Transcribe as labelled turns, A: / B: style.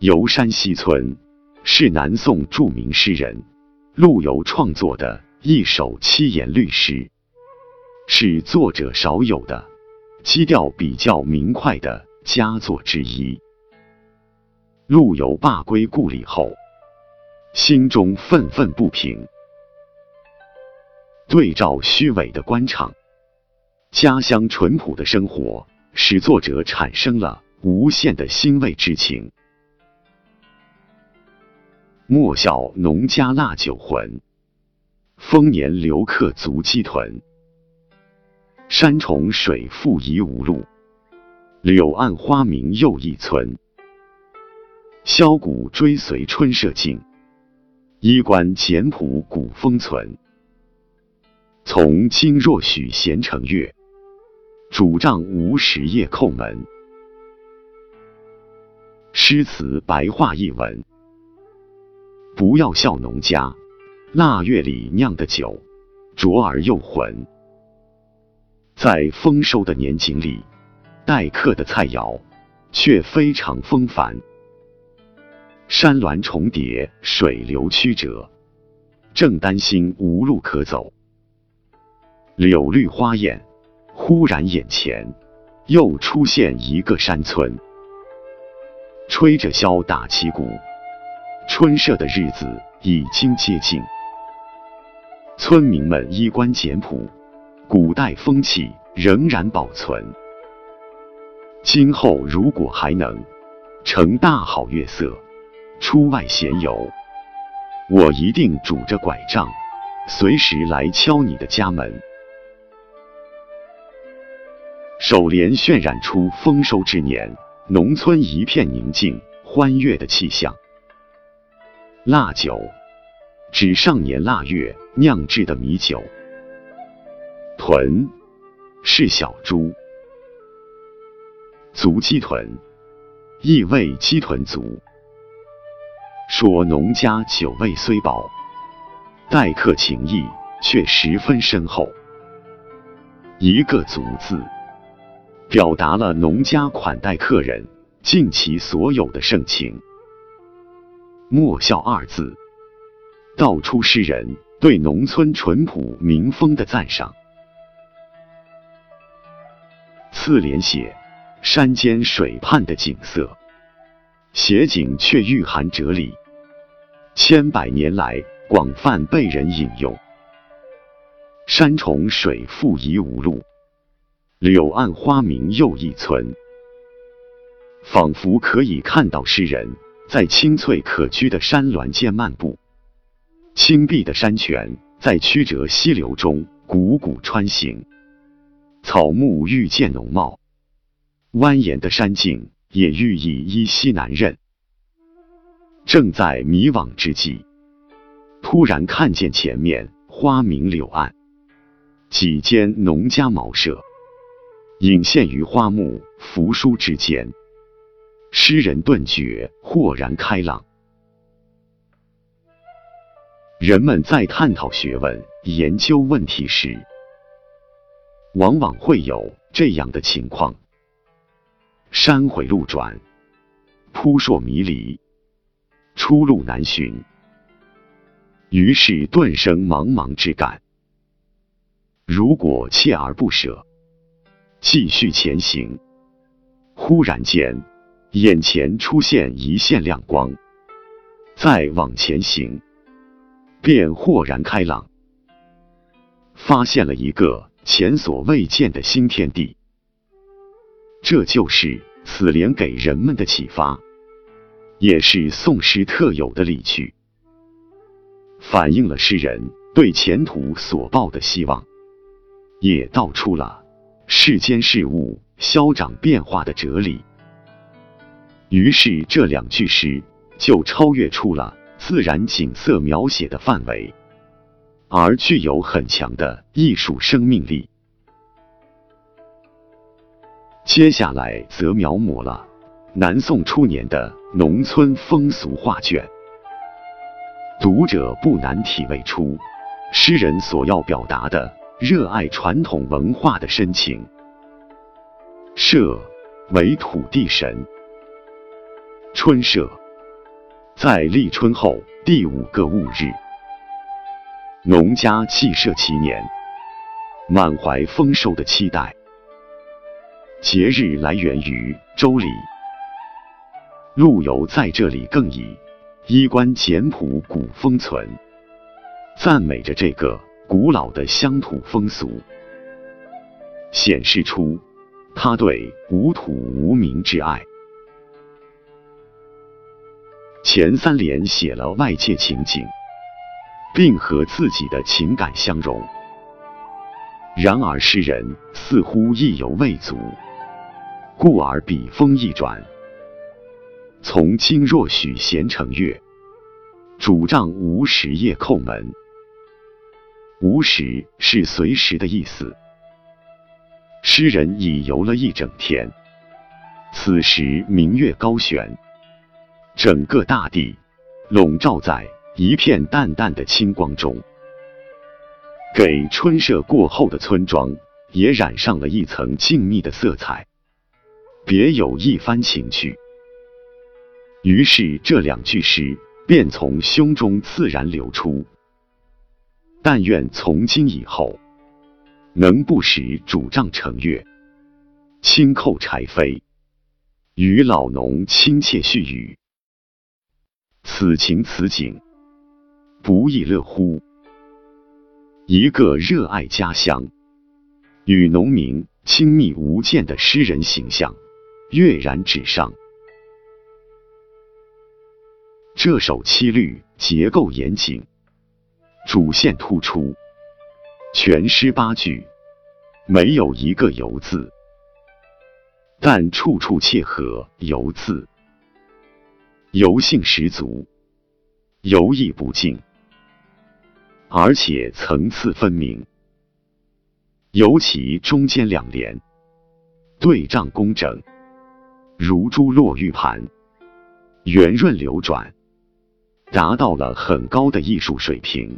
A: 游山西村是南宋著名诗人陆游创作的一首七言律诗，是作者少有的基调比较明快的佳作之一。陆游罢归故里后，心中愤愤不平，对照虚伪的官场，家乡淳朴的生活，使作者产生了无限的欣慰之情。莫笑农家腊酒浑，丰年留客足鸡豚。山重水复疑无路，柳暗花明又一村。箫鼓追随春社近，衣冠简朴古风存。从今若许闲乘月，拄杖无时夜叩门。诗词白话译文。不要笑农家腊月里酿的酒浊而又浑，在丰收的年景里，待客的菜肴却非常风繁。山峦重叠，水流曲折，正担心无路可走。柳绿花艳，忽然眼前又出现一个山村，吹着箫，打旗鼓。春社的日子已经接近，村民们衣冠简朴，古代风气仍然保存。今后如果还能乘大好月色，出外闲游，我一定拄着拐杖，随时来敲你的家门。首联渲染出丰收之年，农村一片宁静欢悦的气象。腊酒指上年腊月酿制的米酒，豚是小猪，足鸡豚意味鸡豚足，说农家酒味虽薄，待客情谊却十分深厚。一个足字，表达了农家款待客人尽其所有的盛情。莫笑二字，道出诗人对农村淳朴民风的赞赏。次联写山间水畔的景色，写景却蕴含哲理，千百年来广泛被人引用。山重水复疑无路，柳暗花明又一村，仿佛可以看到诗人。在青翠可居的山峦间漫步，青碧的山泉在曲折溪流中汩汩穿行，草木愈见浓茂，蜿蜒的山径也愈意依稀难认。正在迷惘之际，突然看见前面花明柳暗，几间农家茅舍隐现于花木扶疏之间。诗人顿觉豁然开朗。人们在探讨学问、研究问题时，往往会有这样的情况：山回路转，扑朔迷离，出路难寻，于是顿生茫茫之感。如果锲而不舍，继续前行，忽然间。眼前出现一线亮光，再往前行，便豁然开朗，发现了一个前所未见的新天地。这就是此联给人们的启发，也是宋诗特有的理趣，反映了诗人对前途所抱的希望，也道出了世间事物消长变化的哲理。于是这两句诗就超越出了自然景色描写的范围，而具有很强的艺术生命力。接下来则描摹了南宋初年的农村风俗画卷，读者不难体味出诗人所要表达的热爱传统文化的深情。社为土地神。春社在立春后第五个戊日，农家祭社祈年，满怀丰收的期待。节日来源于《周礼》，陆游在这里更以衣冠简朴古风存，赞美着这个古老的乡土风俗，显示出他对无土无名之爱。前三联写了外界情景，并和自己的情感相融。然而诗人似乎意犹未足，故而笔锋一转，从今若许闲乘月，拄杖无时夜叩门。无时是随时的意思。诗人已游了一整天，此时明月高悬。整个大地笼罩在一片淡淡的清光中，给春社过后的村庄也染上了一层静谧的色彩，别有一番情趣。于是这两句诗便从胸中自然流出。但愿从今以后，能不时拄杖乘月，轻叩柴扉，与老农亲切絮语。此情此景，不亦乐乎？一个热爱家乡、与农民亲密无间的诗人形象跃然纸上。这首七律结构严谨，主线突出，全诗八句没有一个游字，但处处切合游字。油性十足，油意不尽，而且层次分明。尤其中间两联，对仗工整，如珠落玉盘，圆润流转，达到了很高的艺术水平。